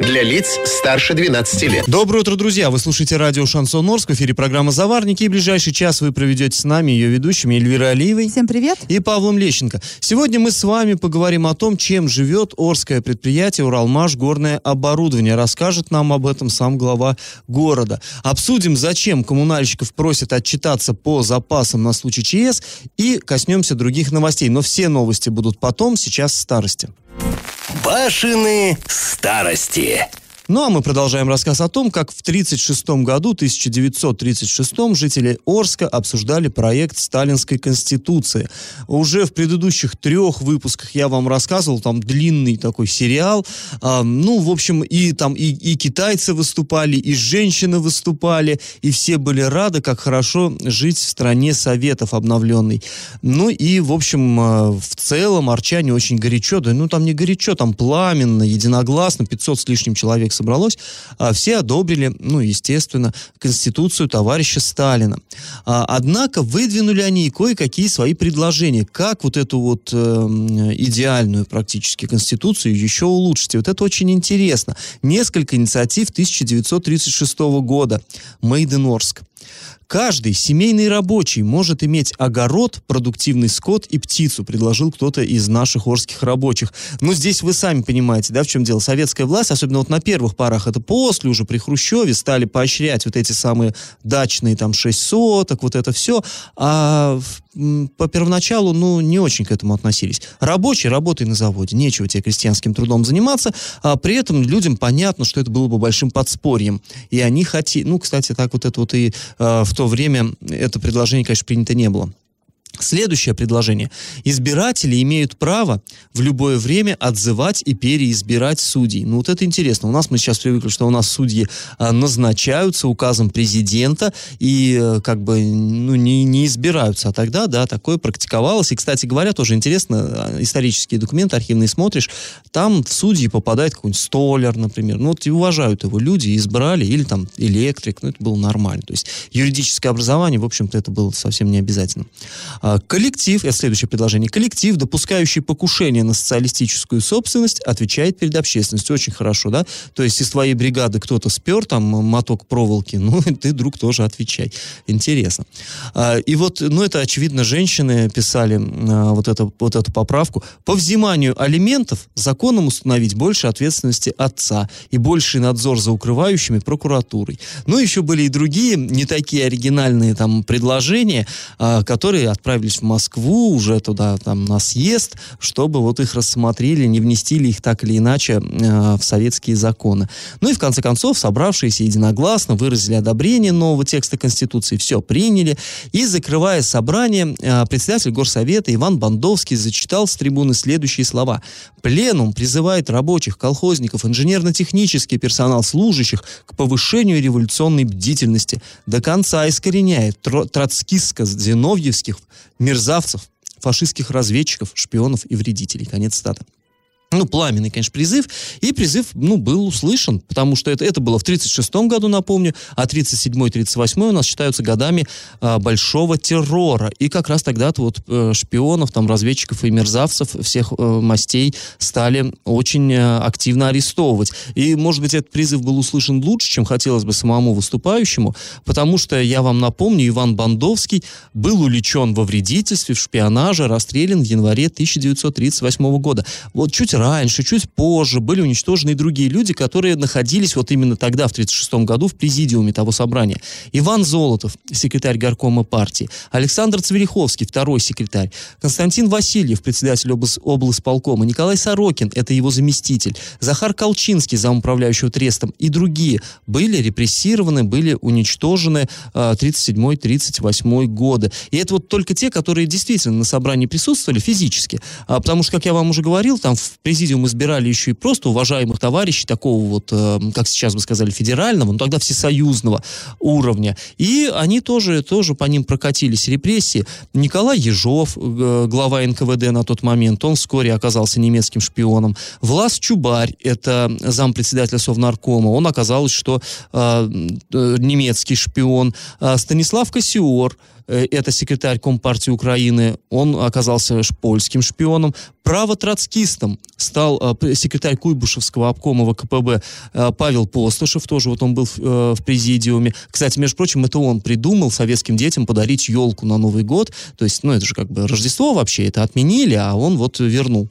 Для лиц старше 12 лет. Доброе утро, друзья! Вы слушаете радио «Шансон Орск», в эфире программа «Заварники», и ближайший час вы проведете с нами, ее ведущими Эльвирой Алиевой Всем привет. и Павлом Лещенко. Сегодня мы с вами поговорим о том, чем живет Орское предприятие «Уралмаш. Горное оборудование». Расскажет нам об этом сам глава города. Обсудим, зачем коммунальщиков просят отчитаться по запасам на случай ЧС и коснемся других новостей. Но все новости будут потом, сейчас старости. Пашины старости. Ну а мы продолжаем рассказ о том, как в 1936 году, 1936 жители Орска обсуждали проект Сталинской Конституции. Уже в предыдущих трех выпусках я вам рассказывал, там длинный такой сериал. А, ну, в общем, и там и, и китайцы выступали, и женщины выступали, и все были рады, как хорошо жить в стране Советов обновленной. Ну и, в общем, а, в целом арчане очень горячо, да ну там не горячо, там пламенно, единогласно, 500 с лишним человек собралось, а, все одобрили, ну, естественно, Конституцию товарища Сталина. А, однако выдвинули они и кое-какие свои предложения, как вот эту вот э, идеальную практически Конституцию еще улучшить. И вот это очень интересно. Несколько инициатив 1936 года. Made in Орск. Каждый семейный рабочий может иметь огород, продуктивный скот и птицу, предложил кто-то из наших орских рабочих. Ну, здесь вы сами понимаете, да, в чем дело. Советская власть, особенно вот на первых парах, это после уже при Хрущеве стали поощрять вот эти самые дачные там шесть соток, вот это все. А по первоначалу, ну, не очень к этому относились. Рабочий, работай на заводе, нечего тебе крестьянским трудом заниматься, а при этом людям понятно, что это было бы большим подспорьем. И они хотели, ну, кстати, так вот это вот и э, в то время это предложение, конечно, принято не было. Следующее предложение. Избиратели имеют право в любое время отзывать и переизбирать судей. Ну вот это интересно. У нас мы сейчас привыкли, что у нас судьи а, назначаются указом президента и а, как бы ну, не, не избираются. А тогда, да, такое практиковалось. И, кстати говоря, тоже интересно, а, исторические документы архивные смотришь, там в судьи попадает какой-нибудь столер, например. Ну вот и уважают его люди, избрали, или там электрик, ну это было нормально. То есть юридическое образование, в общем-то, это было совсем не обязательно. А, коллектив, это следующее предложение, коллектив, допускающий покушение на социалистическую собственность, отвечает перед общественностью. Очень хорошо, да? То есть из твоей бригады кто-то спер там моток проволоки, ну, ты, друг, тоже отвечай. Интересно. А, и вот, ну, это, очевидно, женщины писали а, вот, это, вот эту поправку. По взиманию алиментов законом установить больше ответственности отца и больший надзор за укрывающими прокуратурой. Ну, еще были и другие, не такие оригинальные там предложения, которые отправили отправились в Москву, уже туда там на съезд, чтобы вот их рассмотрели, не внестили их так или иначе э, в советские законы. Ну и в конце концов, собравшиеся единогласно выразили одобрение нового текста Конституции, все приняли. И закрывая собрание, э, председатель Горсовета Иван Бандовский зачитал с трибуны следующие слова. Пленум призывает рабочих, колхозников, инженерно-технический персонал служащих к повышению революционной бдительности. До конца искореняет троцкистско-зиновьевских мерзавцев, фашистских разведчиков, шпионов и вредителей. Конец стата ну, пламенный, конечно, призыв, и призыв, ну, был услышан, потому что это, это было в 36-м году, напомню, а 37-й, 38-й у нас считаются годами а, большого террора, и как раз тогда-то вот э, шпионов, там, разведчиков и мерзавцев всех э, мастей стали очень э, активно арестовывать, и, может быть, этот призыв был услышан лучше, чем хотелось бы самому выступающему, потому что, я вам напомню, Иван Бандовский был увлечен во вредительстве, в шпионаже, расстрелян в январе 1938 года. Вот чуть раньше, чуть позже были уничтожены и другие люди, которые находились вот именно тогда, в 1936 году, в президиуме того собрания. Иван Золотов, секретарь горкома партии, Александр Цвериховский, второй секретарь, Константин Васильев, председатель облас облсполкома, Николай Сорокин, это его заместитель, Захар Колчинский, замуправляющего трестом и другие были репрессированы, были уничтожены э, 37-38 годы. И это вот только те, которые действительно на собрании присутствовали физически. А, потому что, как я вам уже говорил, там в президиум избирали еще и просто уважаемых товарищей, такого вот, э, как сейчас бы сказали, федерального, но тогда всесоюзного уровня. И они тоже, тоже по ним прокатились репрессии. Николай Ежов, э, глава НКВД на тот момент, он вскоре оказался немецким шпионом. Влас Чубарь, это зампредседателя Совнаркома, он оказалось, что э, немецкий шпион. А Станислав Кассиор, Э, это секретарь Компартии Украины, он оказался польским шпионом, право-троцкистом стал э, секретарь Куйбышевского обкома ВКПБ э, Павел Постышев, тоже вот он был в президиуме. Кстати, между прочим, это он придумал советским детям подарить елку на Новый год, то есть, ну, это же как бы Рождество вообще, это отменили, а он вот вернул.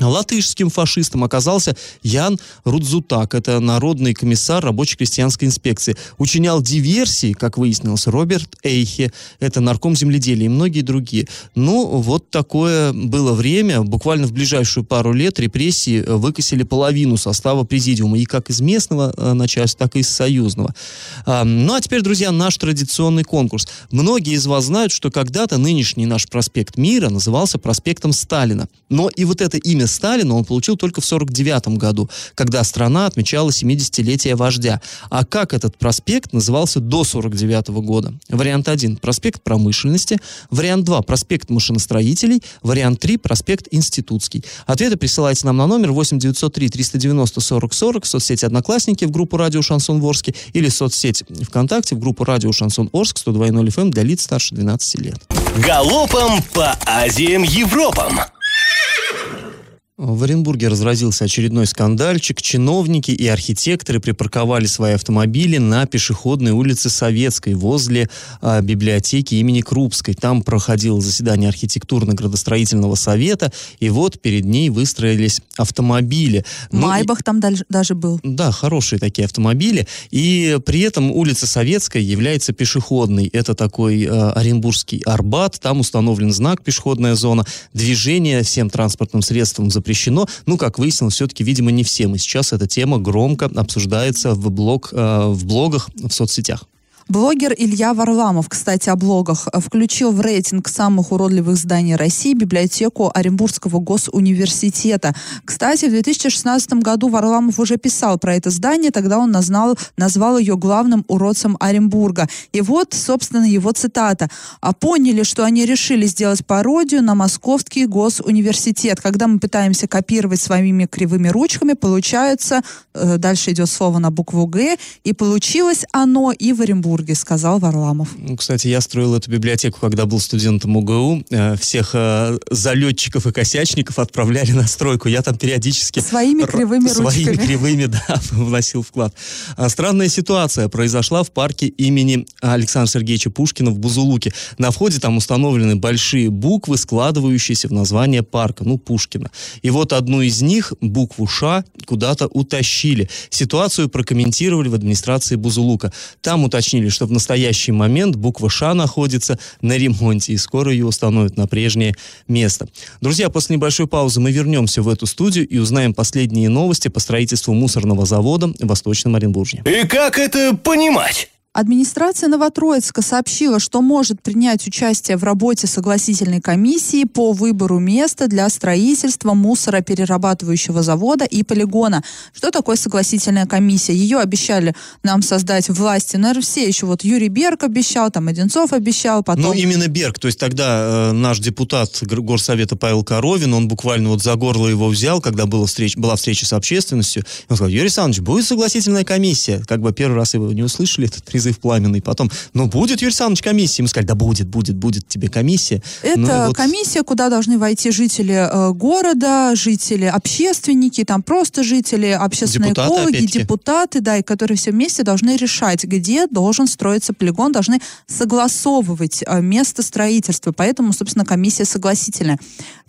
Латышским фашистом оказался Ян Рудзутак, это народный комиссар рабочей крестьянской инспекции. Учинял диверсии, как выяснилось, Роберт Эйхе, это нарком земледелия и многие другие. Ну, вот такое было время. Буквально в ближайшую пару лет репрессии э, выкосили половину состава президиума, и как из местного э, начальства, так и из союзного. Ну, а теперь, друзья, наш традиционный конкурс. Многие из вас знают, что когда-то нынешний наш проспект Мира назывался проспектом Сталина. Но и вот это имя имя Сталина он получил только в 1949 году, когда страна отмечала 70-летие вождя. А как этот проспект назывался до 1949 года? Вариант 1 – проспект промышленности, вариант 2 – проспект машиностроителей, вариант 3 – проспект институтский. Ответы присылайте нам на номер 8 903 390 40 40 в соцсети «Одноклассники» в группу «Радио Шансон Ворске» или в соцсети ВКонтакте в группу «Радио Шансон Орск» 102.0 FM для лиц старше 12 лет. Галопом по Азиям Европам! В Оренбурге разразился очередной скандальчик. Чиновники и архитекторы припарковали свои автомобили на пешеходной улице Советской возле а, библиотеки имени Крупской. Там проходило заседание архитектурно-градостроительного совета, и вот перед ней выстроились автомобили. Ну, Майбах и, там даже был. Да, хорошие такие автомобили. И при этом улица Советская является пешеходной. Это такой а, Оренбургский Арбат. Там установлен знак «Пешеходная зона». Движение всем транспортным средствам запрещено запрещено. Ну, как выяснилось, все-таки, видимо, не всем. И сейчас эта тема громко обсуждается в, блог, э, в блогах, в соцсетях. Блогер Илья Варламов, кстати, о блогах, включил в рейтинг самых уродливых зданий России библиотеку Оренбургского госуниверситета. Кстати, в 2016 году Варламов уже писал про это здание, тогда он назвал, назвал ее главным уродцем Оренбурга. И вот, собственно, его цитата. «А поняли, что они решили сделать пародию на Московский госуниверситет. Когда мы пытаемся копировать своими кривыми ручками, получается, э, дальше идет слово на букву «Г», и получилось оно и в Оренбурге Петербурге, сказал Варламов. Ну, кстати, я строил эту библиотеку, когда был студентом УГУ. Э, всех э, залетчиков и косячников отправляли на стройку. Я там периодически... Своими кривыми ручками. Своими кривыми, да, вносил вклад. А странная ситуация произошла в парке имени Александра Сергеевича Пушкина в Бузулуке. На входе там установлены большие буквы, складывающиеся в название парка, ну, Пушкина. И вот одну из них, букву «Ш», куда-то утащили. Ситуацию прокомментировали в администрации Бузулука. Там уточнили, объяснили, что в настоящий момент буква «Ш» находится на ремонте, и скоро ее установят на прежнее место. Друзья, после небольшой паузы мы вернемся в эту студию и узнаем последние новости по строительству мусорного завода в Восточном Оренбурге. И как это понимать? Администрация Новотроицка сообщила, что может принять участие в работе согласительной комиссии по выбору места для строительства мусороперерабатывающего завода и полигона. Что такое согласительная комиссия? Ее обещали нам создать власти. Наверное, все еще вот Юрий Берг обещал, там Одинцов обещал, потом... Ну, именно Берг. То есть тогда э, наш депутат Горсовета Павел Коровин, он буквально вот за горло его взял, когда была встреча, была встреча с общественностью. Он сказал, Юрий Александрович, будет согласительная комиссия. Как бы первый раз его не услышали, этот призыв призыв пламенный. Потом, ну, будет, Юрий Александрович, комиссия. Мы сказали, да будет, будет, будет тебе комиссия. Это ну, вот... комиссия, куда должны войти жители э, города, жители, общественники, там просто жители, общественные депутаты, экологи, депутаты, да, и которые все вместе должны решать, где должен строиться полигон, должны согласовывать э, место строительства. Поэтому, собственно, комиссия согласительная.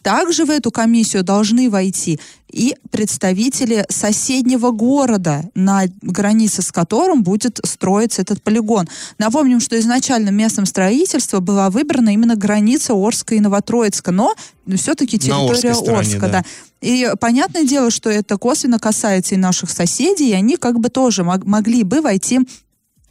Также в эту комиссию должны войти и представители соседнего города, на границе с которым будет строиться этот полигон. Напомним, что изначально местом строительства была выбрана именно граница Орска и Новотроицка, но все-таки территория стороне, Орска. Да. Да. И понятное дело, что это косвенно касается и наших соседей, и они как бы тоже мог, могли бы войти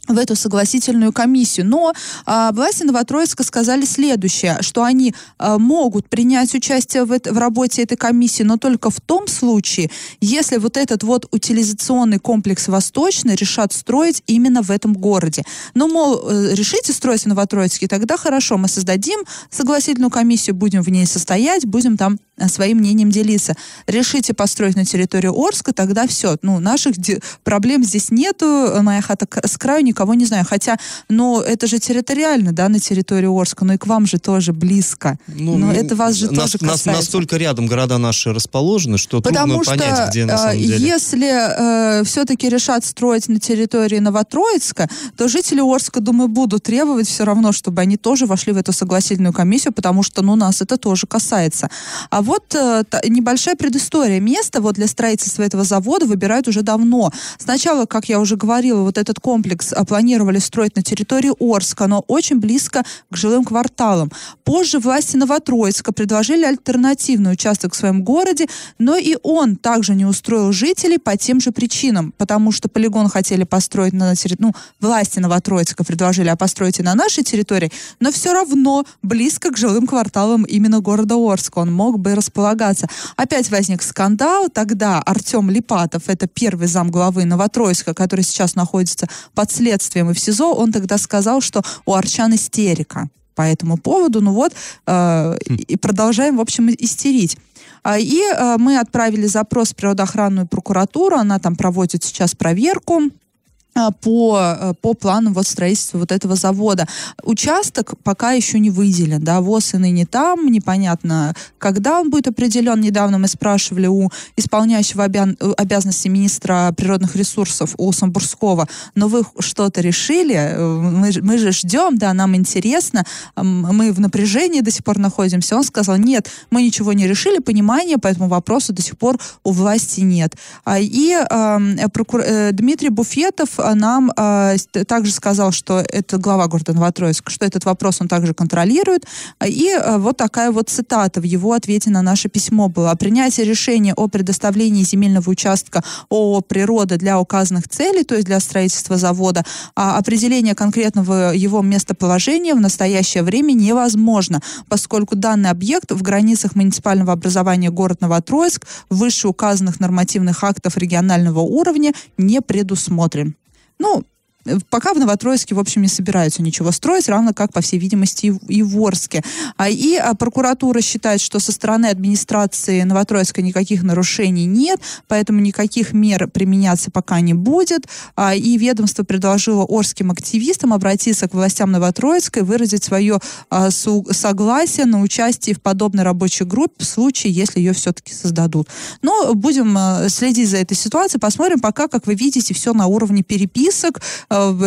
в эту согласительную комиссию. Но а, власти Новотроицка сказали следующее, что они а, могут принять участие в, это, в работе этой комиссии, но только в том случае, если вот этот вот утилизационный комплекс Восточный решат строить именно в этом городе. Ну, мол, э, решите строить в Новотроицке, тогда хорошо, мы создадим согласительную комиссию, будем в ней состоять, будем там э, своим мнением делиться. Решите построить на территории Орска, тогда все. Ну, наших проблем здесь нету, моя хата с краю никого не знаю. Хотя, ну, это же территориально, да, на территории Орска, но и к вам же тоже близко. Ну, но это вас же нас, тоже касается. Нас, настолько рядом города наши расположены, что Потому трудно что, понять, где на самом деле. если э, все-таки решат строить на территории Новотроицка, то жители Орска, думаю, будут требовать все равно, чтобы они тоже вошли в эту согласительную комиссию, потому что, ну, нас это тоже касается. А вот э, та, небольшая предыстория. Место вот для строительства этого завода выбирают уже давно. Сначала, как я уже говорила, вот этот комплекс планировали строить на территории Орска, но очень близко к жилым кварталам. Позже власти Новотроицка предложили альтернативный участок в своем городе, но и он также не устроил жителей по тем же причинам, потому что полигон хотели построить на территории, ну, власти Новотроицка предложили, а построить на нашей территории, но все равно близко к жилым кварталам именно города Орска он мог бы располагаться. Опять возник скандал, тогда Артем Липатов, это первый зам главы Новотроицка, который сейчас находится под следствием и в СИЗО, он тогда сказал, что у Арчан истерика по этому поводу. Ну вот, э, и продолжаем, в общем, истерить. А, и э, мы отправили запрос в природоохранную прокуратуру, она там проводит сейчас проверку по, э, по плану вот строительства вот этого завода. Участок пока еще не выделен, да, ВОЗ и ныне там, непонятно, когда он будет определен. Недавно мы спрашивали у исполняющего обя... Э, обязанности министра природных ресурсов у Самбурского, но вы что-то решили, э, мы, мы же ждем, да, нам интересно, мы в напряжении до сих пор находимся. Он сказал, нет, мы ничего не решили, понимания по этому вопросу до сих пор у власти нет. А, и э, прокур... Дмитрий Буфетов нам э, также сказал, что это глава города Новотроицк, что этот вопрос он также контролирует. И э, вот такая вот цитата в его ответе на наше письмо была. Принятие решения о предоставлении земельного участка ООО «Природа» для указанных целей, то есть для строительства завода, а определение конкретного его местоположения в настоящее время невозможно, поскольку данный объект в границах муниципального образования город Новотроицк выше указанных нормативных актов регионального уровня не предусмотрен. Ну, пока в Новотроицке, в общем, не собираются ничего строить, равно как, по всей видимости, и в Орске. А, и а, прокуратура считает, что со стороны администрации Новотроицка никаких нарушений нет, поэтому никаких мер применяться пока не будет. А, и ведомство предложило орским активистам обратиться к властям Новотроицка и выразить свое согласие на участие в подобной рабочей группе в случае, если ее все-таки создадут. Но будем следить за этой ситуацией, посмотрим пока, как вы видите, все на уровне переписок,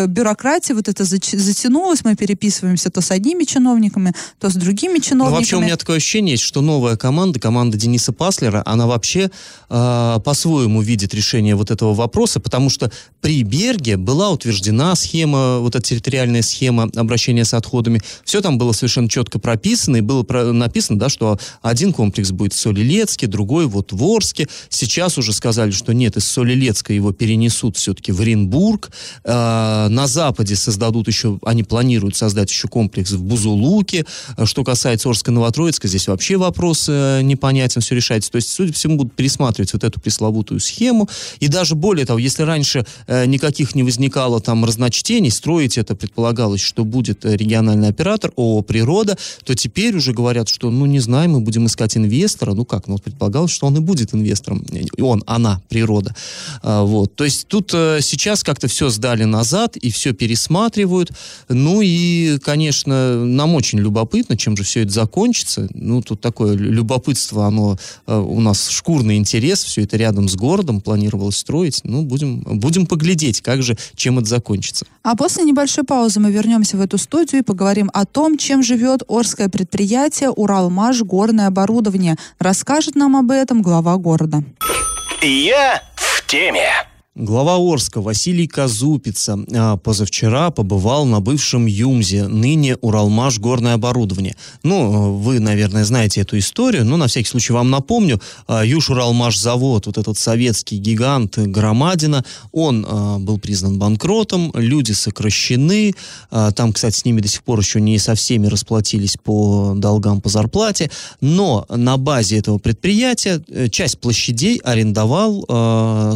бюрократия вот это затянулась, мы переписываемся то с одними чиновниками, то с другими чиновниками. Ну, вообще у меня такое ощущение есть, что новая команда, команда Дениса Паслера, она вообще э, по-своему видит решение вот этого вопроса, потому что при Берге была утверждена схема, вот эта территориальная схема обращения с отходами. Все там было совершенно четко прописано, и было про- написано, да, что один комплекс будет в Солилецке, другой вот в Орске. Сейчас уже сказали, что нет, из Солилецка его перенесут все-таки в Оренбург. Э, на Западе создадут еще, они планируют создать еще комплекс в Бузулуке. Что касается Орска-Новотроицка, здесь вообще вопрос э, непонятен, все решается. То есть, судя по всему, будут пересматривать вот эту пресловутую схему. И даже более того, если раньше э, никаких не возникало там разночтений, строить это предполагалось, что будет э, региональный оператор ООО «Природа», то теперь уже говорят, что, ну, не знаю, мы будем искать инвестора. Ну как, ну, предполагалось, что он и будет инвестором. Он, она, природа. А, вот. То есть тут сейчас как-то все сдали на назад и все пересматривают. Ну и, конечно, нам очень любопытно, чем же все это закончится. Ну, тут такое любопытство, оно э, у нас шкурный интерес, все это рядом с городом планировалось строить. Ну, будем, будем поглядеть, как же, чем это закончится. А после небольшой паузы мы вернемся в эту студию и поговорим о том, чем живет Орское предприятие «Уралмаш горное оборудование». Расскажет нам об этом глава города. Я в теме. Глава Орска Василий Казупица а, позавчера побывал на бывшем ЮМЗе, ныне Уралмаш горное оборудование. Ну, вы, наверное, знаете эту историю, но на всякий случай вам напомню. А, Юж Уралмаш завод, вот этот советский гигант Громадина, он а, был признан банкротом, люди сокращены, там, кстати, с ними до сих пор еще не со всеми расплатились по долгам по зарплате, но на базе этого предприятия э, часть площадей арендовал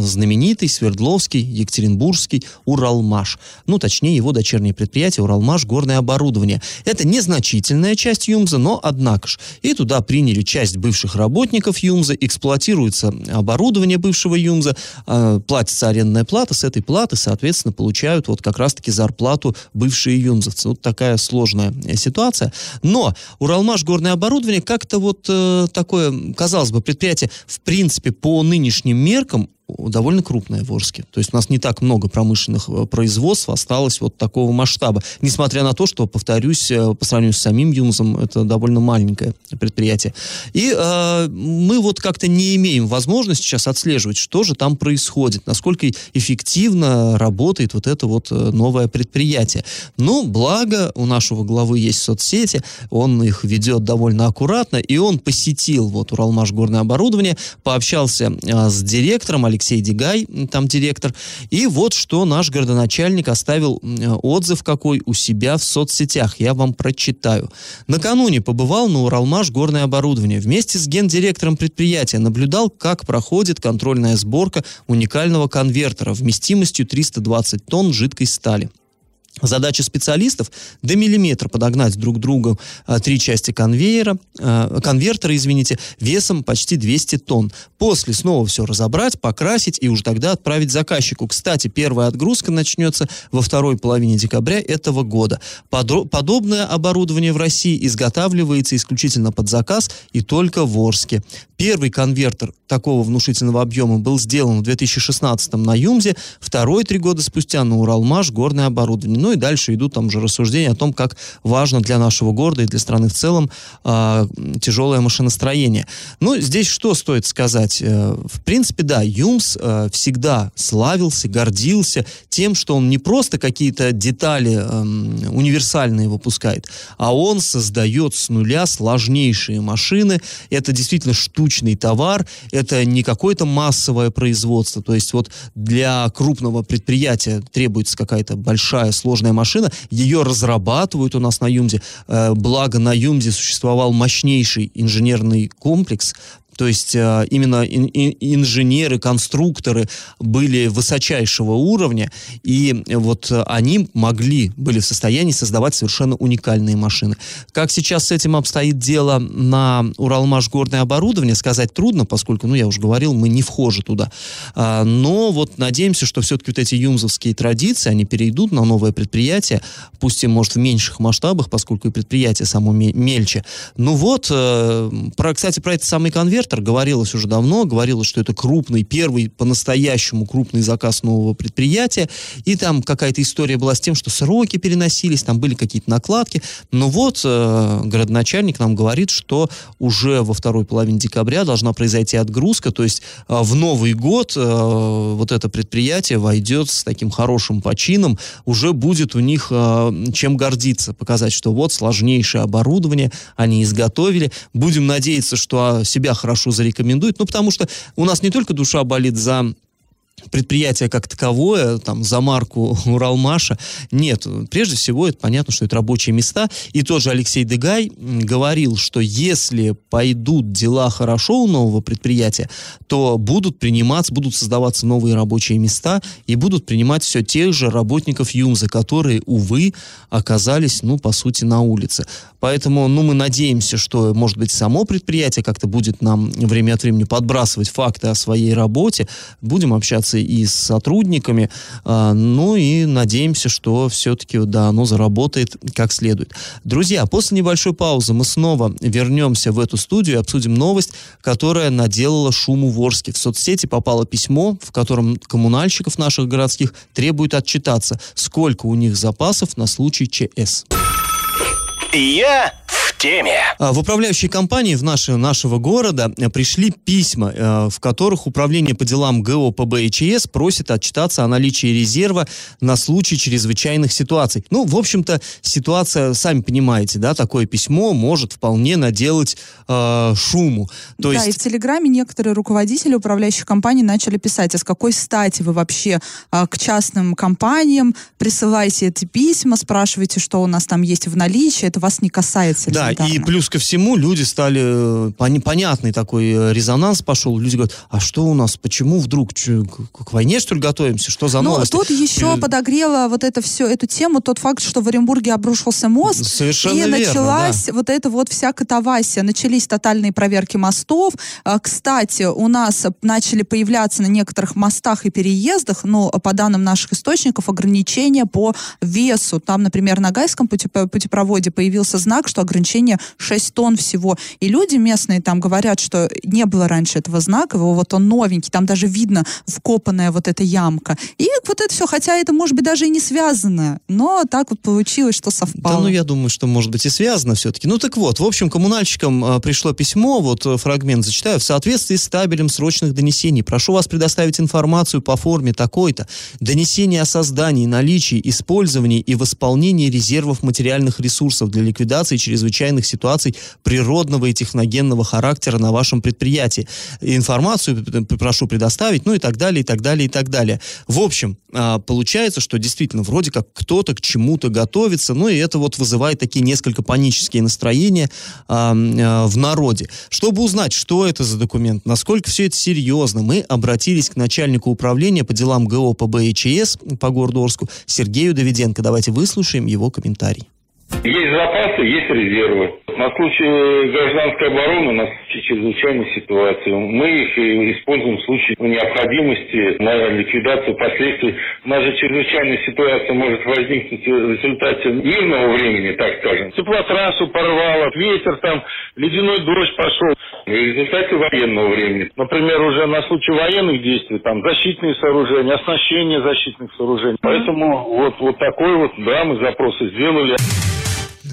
знаменитый свердловский Свердловский, Екатеринбургский, Уралмаш. Ну, точнее, его дочернее предприятие Уралмаш горное оборудование. Это незначительная часть ЮМЗа, но однако ж. И туда приняли часть бывших работников ЮМЗа, эксплуатируется оборудование бывшего ЮМЗа, э, платится арендная плата, с этой платы, соответственно, получают вот как раз-таки зарплату бывшие юмзовцы. Вот такая сложная э, ситуация. Но Уралмаш горное оборудование как-то вот э, такое, казалось бы, предприятие, в принципе, по нынешним меркам довольно крупная в Орске. То есть у нас не так много промышленных э, производств осталось вот такого масштаба. Несмотря на то, что, повторюсь, э, по сравнению с самим Юмзом, это довольно маленькое предприятие. И э, мы вот как-то не имеем возможности сейчас отслеживать, что же там происходит, насколько эффективно работает вот это вот э, новое предприятие. Но благо у нашего главы есть соцсети, он их ведет довольно аккуратно, и он посетил вот Уралмаш горное оборудование, пообщался э, с директором Алексей Дегай, там директор. И вот что наш городоначальник оставил отзыв какой у себя в соцсетях. Я вам прочитаю. Накануне побывал на Уралмаш горное оборудование. Вместе с гендиректором предприятия наблюдал, как проходит контрольная сборка уникального конвертера вместимостью 320 тонн жидкой стали. Задача специалистов до миллиметра подогнать друг другу а, три части конвейера, а, конвертера, извините, весом почти 200 тонн. После снова все разобрать, покрасить и уже тогда отправить заказчику. Кстати, первая отгрузка начнется во второй половине декабря этого года. Подро- подобное оборудование в России изготавливается исключительно под заказ и только в Орске. Первый конвертер такого внушительного объема был сделан в 2016 на Юмзе, второй три года спустя на Уралмаш горное оборудование. Ну и дальше идут там уже рассуждения о том, как важно для нашего города и для страны в целом э, тяжелое машиностроение. Ну, здесь что стоит сказать? Э, в принципе, да, Юмс э, всегда славился, гордился тем, что он не просто какие-то детали э, универсальные выпускает, а он создает с нуля сложнейшие машины. Это действительно штучный товар, это не какое-то массовое производство. То есть вот для крупного предприятия требуется какая-то большая сложность сложная машина, ее разрабатывают у нас на Юмзе. Э, благо на Юмзе существовал мощнейший инженерный комплекс, то есть э, именно ин, ин, инженеры, конструкторы были высочайшего уровня, и вот они могли, были в состоянии создавать совершенно уникальные машины. Как сейчас с этим обстоит дело на Уралмаш горное оборудование, сказать трудно, поскольку, ну, я уже говорил, мы не вхожи туда. А, но вот надеемся, что все-таки вот эти юмзовские традиции, они перейдут на новое предприятие, пусть и, может, в меньших масштабах, поскольку и предприятие само мельче. Ну вот, э, про, кстати, про этот самый конверт Вертер говорилось уже давно, говорилось, что это крупный, первый по-настоящему крупный заказ нового предприятия, и там какая-то история была с тем, что сроки переносились, там были какие-то накладки, но вот э, городоначальник нам говорит, что уже во второй половине декабря должна произойти отгрузка, то есть э, в Новый год э, вот это предприятие войдет с таким хорошим почином, уже будет у них э, чем гордиться, показать, что вот сложнейшее оборудование они изготовили, будем надеяться, что себя хорошо хорошо зарекомендует. Ну, потому что у нас не только душа болит за предприятие как таковое, там, за марку Уралмаша. Нет, прежде всего, это понятно, что это рабочие места. И тоже Алексей Дегай говорил, что если пойдут дела хорошо у нового предприятия, то будут приниматься, будут создаваться новые рабочие места и будут принимать все тех же работников ЮМЗа, которые, увы, оказались, ну, по сути, на улице. Поэтому, ну, мы надеемся, что, может быть, само предприятие как-то будет нам время от времени подбрасывать факты о своей работе. Будем общаться коммуникации и с сотрудниками. А, ну и надеемся, что все-таки, да, оно заработает как следует. Друзья, после небольшой паузы мы снова вернемся в эту студию и обсудим новость, которая наделала шуму в Орске. В соцсети попало письмо, в котором коммунальщиков наших городских требуют отчитаться, сколько у них запасов на случай ЧС. Я в теме. А, в управляющей компании в наши, нашего города э, пришли письма, э, в которых Управление по делам ГО, ПБ и ЧС просит отчитаться о наличии резерва на случай чрезвычайных ситуаций. Ну, в общем-то, ситуация, сами понимаете, да, такое письмо может вполне наделать э, шуму. То да, есть... и в Телеграме некоторые руководители управляющих компаний начали писать, а с какой стати вы вообще э, к частным компаниям присылаете эти письма, спрашиваете, что у нас там есть в наличии, это вас не касается. Да, и плюс ко всему люди стали, э, понятный такой э, резонанс пошел, люди говорят, а что у нас, почему вдруг, че, к войне что ли готовимся, что за Но новости? тут еще и... подогрело вот это все, эту тему, тот факт, что в Оренбурге обрушился мост, Совершенно и верно, началась да. вот эта вот вся катавасия, начались тотальные проверки мостов, а, кстати, у нас начали появляться на некоторых мостах и переездах, но по данным наших источников, ограничения по весу, там, например, на Гайском путепроводе появился знак, что ограничение 6 тонн всего. И люди местные там говорят, что не было раньше этого знака, его вот он новенький, там даже видно вкопанная вот эта ямка. И вот это все, хотя это может быть даже и не связано, но так вот получилось, что совпало. Да, ну я думаю, что может быть и связано все-таки. Ну так вот, в общем, коммунальщикам э, пришло письмо, вот э, фрагмент зачитаю, в соответствии с табелем срочных донесений, прошу вас предоставить информацию по форме такой-то, донесение о создании, наличии, использовании и восполнении резервов материальных ресурсов для ликвидации чрезвычайных ситуаций природного и техногенного характера на вашем предприятии. Информацию прошу предоставить, ну и так далее, и так далее, и так далее. В общем, а, получается, что действительно вроде как кто-то к чему-то готовится, ну и это вот вызывает такие несколько панические настроения а, а, в народе. Чтобы узнать, что это за документ, насколько все это серьезно, мы обратились к начальнику управления по делам ГО ПБ и ЧС по городу Орску Сергею Давиденко. Давайте выслушаем его комментарий. Есть запасы, есть резервы. На случай гражданской обороны, на случай чрезвычайной ситуации мы их используем в случае необходимости на ликвидацию последствий. У нас же чрезвычайная ситуация может возникнуть в результате мирного времени, так скажем. Теплотрассу порвало, ветер там, ледяной дождь пошел. В результате военного времени. Например, уже на случай военных действий, там, защитные сооружения, оснащение защитных сооружений. Поэтому вот, вот такой вот, да, мы запросы сделали.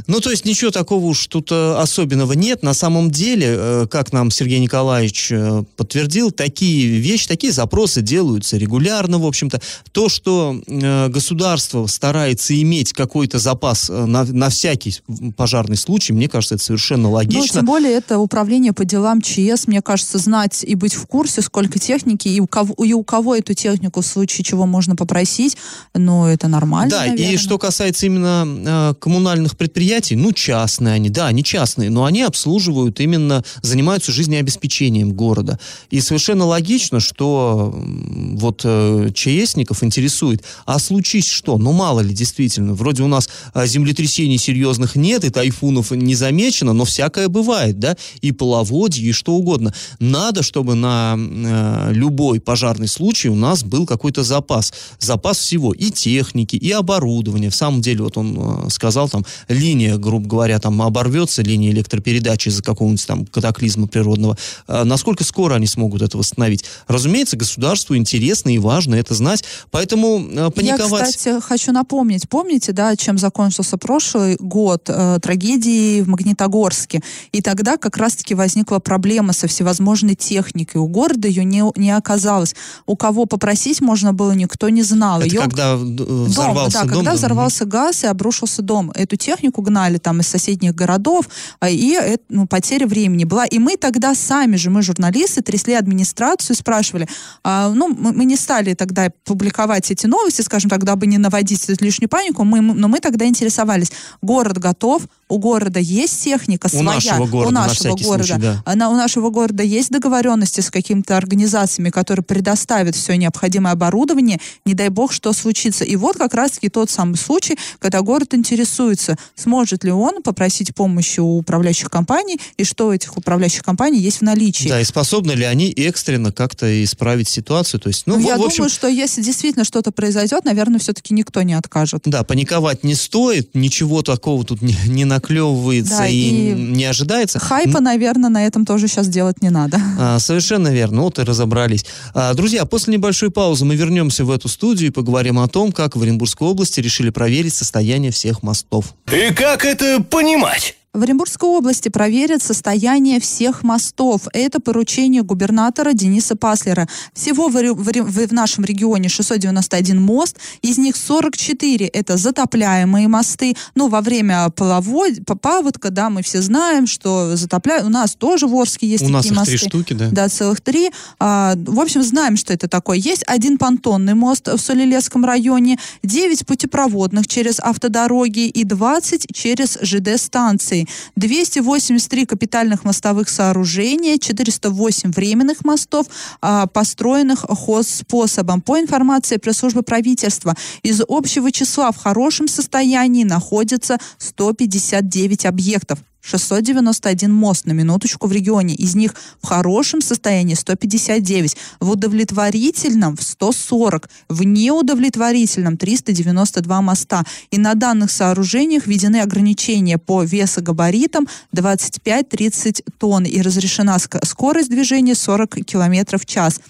Ну, то есть ничего такого уж тут э, особенного нет. На самом деле, э, как нам Сергей Николаевич э, подтвердил, такие вещи, такие запросы делаются регулярно, в общем-то. То, что государство старается иметь какой-то запас на, на всякий пожарный случай, мне кажется, это совершенно ну, логично. Ну, тем более это управление по делам ЧС, мне кажется, знать и быть в курсе, сколько техники, и у кого, и у кого эту технику в случае чего можно попросить, ну, это нормально, Да, наверное. и что касается именно коммунальных предприятий, предприятий, ну, частные они, да, они частные, но они обслуживают именно, занимаются жизнеобеспечением города. И совершенно логично, что вот э, ЧСников интересует, а случись что? Ну, мало ли, действительно, вроде у нас э, землетрясений серьезных нет, и тайфунов не замечено, но всякое бывает, да, и половодье, и что угодно. Надо, чтобы на э, любой пожарный случай у нас был какой-то запас. Запас всего, и техники, и оборудования. В самом деле, вот он э, сказал, там, линия линия, грубо говоря, там оборвется, линия электропередачи из-за какого-нибудь там катаклизма природного, а насколько скоро они смогут это восстановить? Разумеется, государству интересно и важно это знать, поэтому э, паниковать... Я, кстати, хочу напомнить, помните, да, чем закончился прошлый год э, трагедии в Магнитогорске? И тогда как раз-таки возникла проблема со всевозможной техникой. У города ее не, не оказалось. У кого попросить можно было, никто не знал. Это ее... когда взорвался дом? Да, дом, когда взорвался газ и обрушился дом. Эту технику гнали там из соседних городов, а, и это, ну, потеря времени была. И мы тогда сами же, мы журналисты, трясли администрацию, спрашивали, а, ну, мы, мы не стали тогда публиковать эти новости, скажем так, дабы не наводить лишнюю панику, мы, но мы тогда интересовались, город готов, у города есть техника у своя. Нашего города, у нашего на города. Случай, да. Она, у нашего города есть договоренности с какими-то организациями, которые предоставят все необходимое оборудование, не дай бог, что случится. И вот как раз-таки тот самый случай, когда город интересуется, сможет может ли он попросить помощи у управляющих компаний, и что у этих управляющих компаний есть в наличии. Да, и способны ли они экстренно как-то исправить ситуацию? То есть, ну, ну в, я в общем... думаю, что если действительно что-то произойдет, наверное, все-таки никто не откажет. Да, паниковать не стоит, ничего такого тут не, не наклевывается да, и, и не ожидается. Хайпа, Но... наверное, на этом тоже сейчас делать не надо. А, совершенно верно, вот и разобрались. А, друзья, после небольшой паузы мы вернемся в эту студию и поговорим о том, как в Оренбургской области решили проверить состояние всех мостов. И как как это понимать? В Оренбургской области проверят состояние всех мостов. Это поручение губернатора Дениса Паслера. Всего в, в, в, нашем регионе 691 мост, из них 44 это затопляемые мосты. Ну, во время половод, паводка, да, мы все знаем, что затопляют. У нас тоже в Орске есть У такие нас мосты. три штуки, да? Да, целых три. А, в общем, знаем, что это такое. Есть один понтонный мост в Солилецком районе, 9 путепроводных через автодороги и 20 через ЖД-станции мосты, 283 капитальных мостовых сооружения, 408 временных мостов, а, построенных хозспособом. По информации пресс-службы правительства, из общего числа в хорошем состоянии находится 159 объектов. 691 мост на минуточку в регионе. Из них в хорошем состоянии 159, в удовлетворительном в 140, в неудовлетворительном 392 моста. И на данных сооружениях введены ограничения по весогабаритам 25-30 тонн и разрешена скорость движения 40 км в час.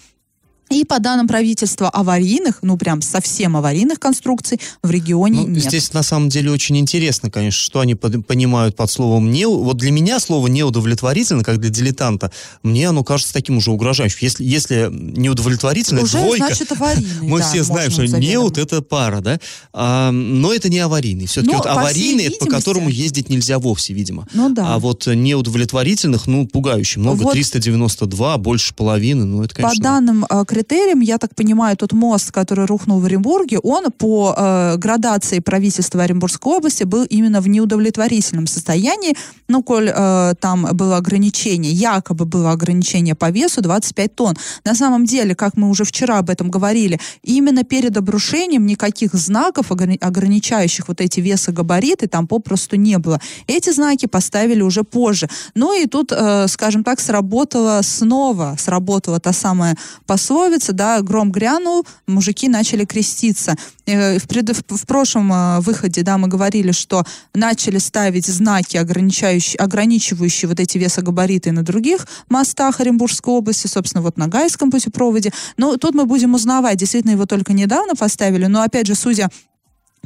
И по данным правительства аварийных, ну прям совсем аварийных конструкций в регионе ну, нет. Здесь на самом деле очень интересно, конечно, что они под, понимают под словом «не». Вот для меня слово «неудовлетворительно», как для дилетанта, мне оно кажется таким уже угрожающим. Если, если неудовлетворительно, уже, двойка, значит, аварийный, мы да, все знаем, что неуд – это пара, да? А, но это не аварийный. Все-таки вот аварийный – это по которому ездить нельзя вовсе, видимо. Ну да. А вот неудовлетворительных, ну, пугающе. Много, вот 392, больше половины, ну, это, конечно... По данным э, критериям, я так понимаю, тот мост, который рухнул в Оренбурге, он по э, градации правительства Оренбургской области был именно в неудовлетворительном состоянии. Ну, коль э, там было ограничение, якобы было ограничение по весу 25 тонн. На самом деле, как мы уже вчера об этом говорили, именно перед обрушением никаких знаков, ограничающих вот эти весы габариты, там попросту не было. Эти знаки поставили уже позже. Ну и тут, э, скажем так, сработала снова, сработала та самая пословица, да, гром грянул, мужики начали креститься. Э, в, пред, в прошлом э, выходе, да, мы говорили, что начали ставить знаки, ограничающие, ограничивающие вот эти весогабариты на других мостах Оренбургской области, собственно, вот на Гайском путепроводе. Но тут мы будем узнавать, действительно его только недавно поставили, но опять же, судя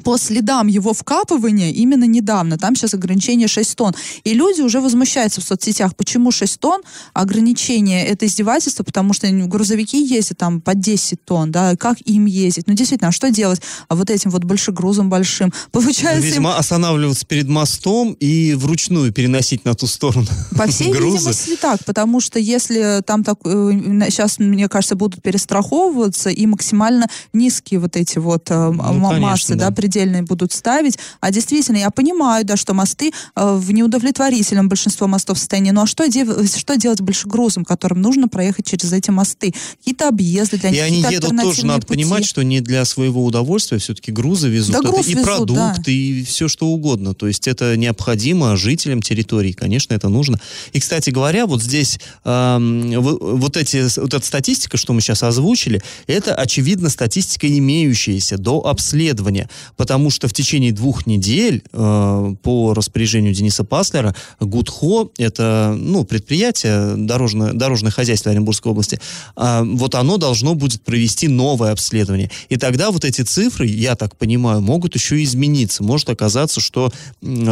по следам его вкапывания именно недавно. Там сейчас ограничение 6 тонн. И люди уже возмущаются в соцсетях, почему 6 тонн ограничение это издевательство, потому что грузовики ездят там по 10 тонн, да, как им ездить? Ну, действительно, а что делать а вот этим вот большегрузом большим? Получается... Видимо, им... останавливаться перед мостом и вручную переносить на ту сторону По всей грузы. видимости так, потому что если там так, сейчас, э, мне кажется, будут перестраховываться и максимально низкие вот эти вот э, ну, массы, конечно, да, да предельные будут ставить. А действительно, я понимаю, да, что мосты э, в неудовлетворительном большинство мостов состоянии. Ну а что, де- что делать большегрузом, которым нужно проехать через эти мосты? Какие-то объезды для них, И они едут тоже, надо пути. понимать, что не для своего удовольствия, все-таки грузы везут. Да, это груз и везут, продукты, да. и все что угодно. То есть это необходимо жителям территории. Конечно, это нужно. И, кстати говоря, вот здесь э, вот, эти, вот эта статистика, что мы сейчас озвучили, это, очевидно, статистика, имеющаяся до обследования потому что в течение двух недель э, по распоряжению Дениса Паслера ГУДХО, это ну, предприятие дорожное, дорожное хозяйство Оренбургской области, э, вот оно должно будет провести новое обследование. И тогда вот эти цифры, я так понимаю, могут еще измениться. Может оказаться, что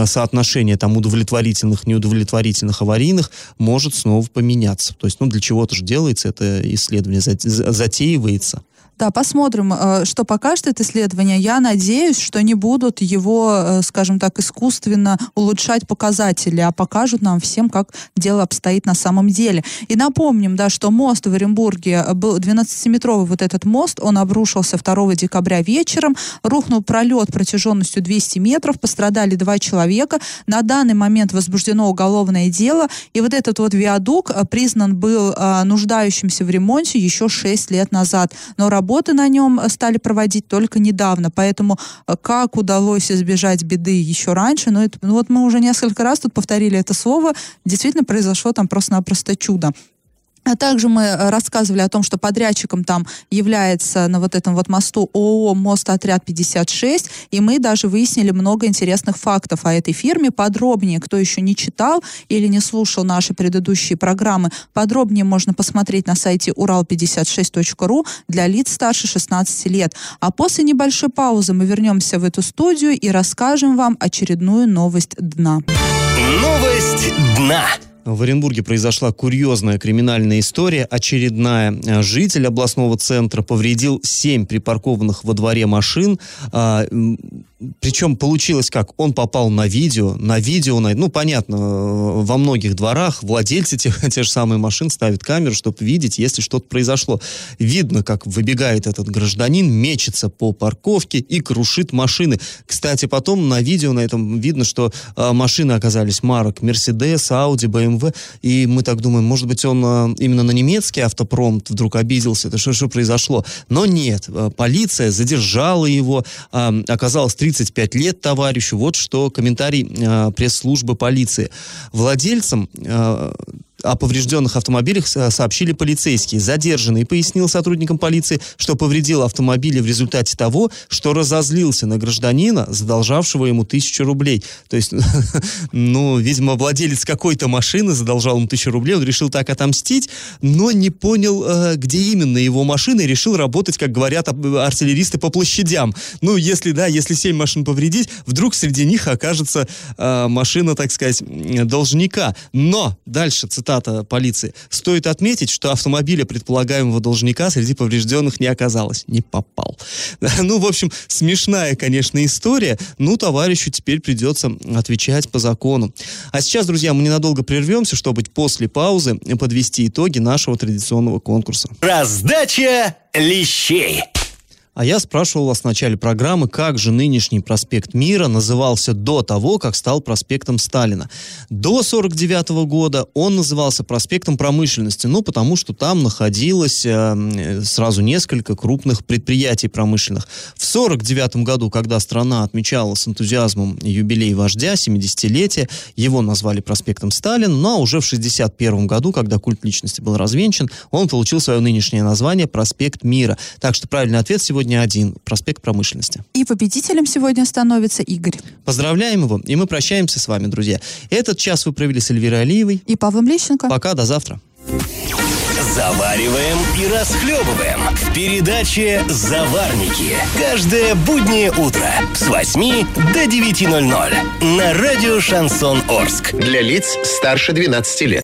соотношение там удовлетворительных, неудовлетворительных, аварийных может снова поменяться. То есть, ну, для чего-то же делается это исследование, затеивается. Да, посмотрим, э, что покажет это исследование. Я надеюсь, что не будут его, э, скажем так, искусственно улучшать показатели, а покажут нам всем, как дело обстоит на самом деле. И напомним, да, что мост в Оренбурге был 12-метровый вот этот мост, он обрушился 2 декабря вечером, рухнул пролет протяженностью 200 метров, пострадали два человека. На данный момент возбуждено уголовное дело, и вот этот вот виадук э, признан был нуждающимся в ремонте еще 6 лет назад. Но работы на нем э, стали проводить только недавно, поэтому э, как удалось избежать беды еще раньше, ну, это, ну вот мы уже несколько раз тут повторили это слово, действительно произошло там просто-напросто чудо. А также мы э, рассказывали о том, что подрядчиком там является на вот этом вот мосту ООО «Мост Отряд 56», и мы даже выяснили много интересных фактов о этой фирме. Подробнее, кто еще не читал или не слушал наши предыдущие программы, подробнее можно посмотреть на сайте урал56.ру для лиц старше 16 лет. А после небольшой паузы мы вернемся в эту студию и расскажем вам очередную новость дна. Новость дна. В Оренбурге произошла курьезная криминальная история. Очередная э, житель областного центра повредил семь припаркованных во дворе машин. Причем получилось как? Он попал на видео, на видео, на, ну, понятно, э, во многих дворах владельцы тех, тех же самых машин ставят камеру, чтобы видеть, если что-то произошло. Видно, как выбегает этот гражданин, мечется по парковке и крушит машины. Кстати, потом на видео на этом видно, что э, машины оказались марок Mercedes, Audi, BMW, и мы так думаем, может быть, он э, именно на немецкий автопромт вдруг обиделся, это что, что произошло? Но нет, полиция задержала его, э, оказалось 30 35 лет товарищу. Вот что комментарий э, пресс-службы полиции. Владельцам э, о поврежденных автомобилях сообщили полицейские. Задержанный пояснил сотрудникам полиции, что повредил автомобили в результате того, что разозлился на гражданина, задолжавшего ему тысячу рублей. То есть, ну, видимо, владелец какой-то машины задолжал ему тысячу рублей, он решил так отомстить, но не понял, э, где именно его машина, и решил работать, как говорят артиллеристы, по площадям. Ну, если, да, если семь машин повредить, вдруг среди них окажется э, машина, так сказать, должника. Но, дальше, цитата цитата полиции. Стоит отметить, что автомобиля предполагаемого должника среди поврежденных не оказалось. Не попал. Ну, в общем, смешная, конечно, история. Ну, товарищу теперь придется отвечать по закону. А сейчас, друзья, мы ненадолго прервемся, чтобы после паузы подвести итоги нашего традиционного конкурса. Раздача лещей. А я спрашивал вас в начале программы, как же нынешний проспект Мира назывался до того, как стал проспектом Сталина. До 49 года он назывался проспектом промышленности, ну, потому что там находилось э, сразу несколько крупных предприятий промышленных. В 49 году, когда страна отмечала с энтузиазмом юбилей вождя, 70-летие, его назвали проспектом Сталина, ну, а уже в 61 году, когда культ личности был развенчан, он получил свое нынешнее название проспект Мира. Так что правильный ответ сегодня сегодня один. Проспект промышленности. И победителем сегодня становится Игорь. Поздравляем его, и мы прощаемся с вами, друзья. Этот час вы провели с Эльвирой Алиевой. И Павлом Лещенко. Пока, до завтра. Завариваем и расхлебываем в передаче «Заварники». Каждое буднее утро с 8 до 9.00 на радио «Шансон Орск». Для лиц старше 12 лет.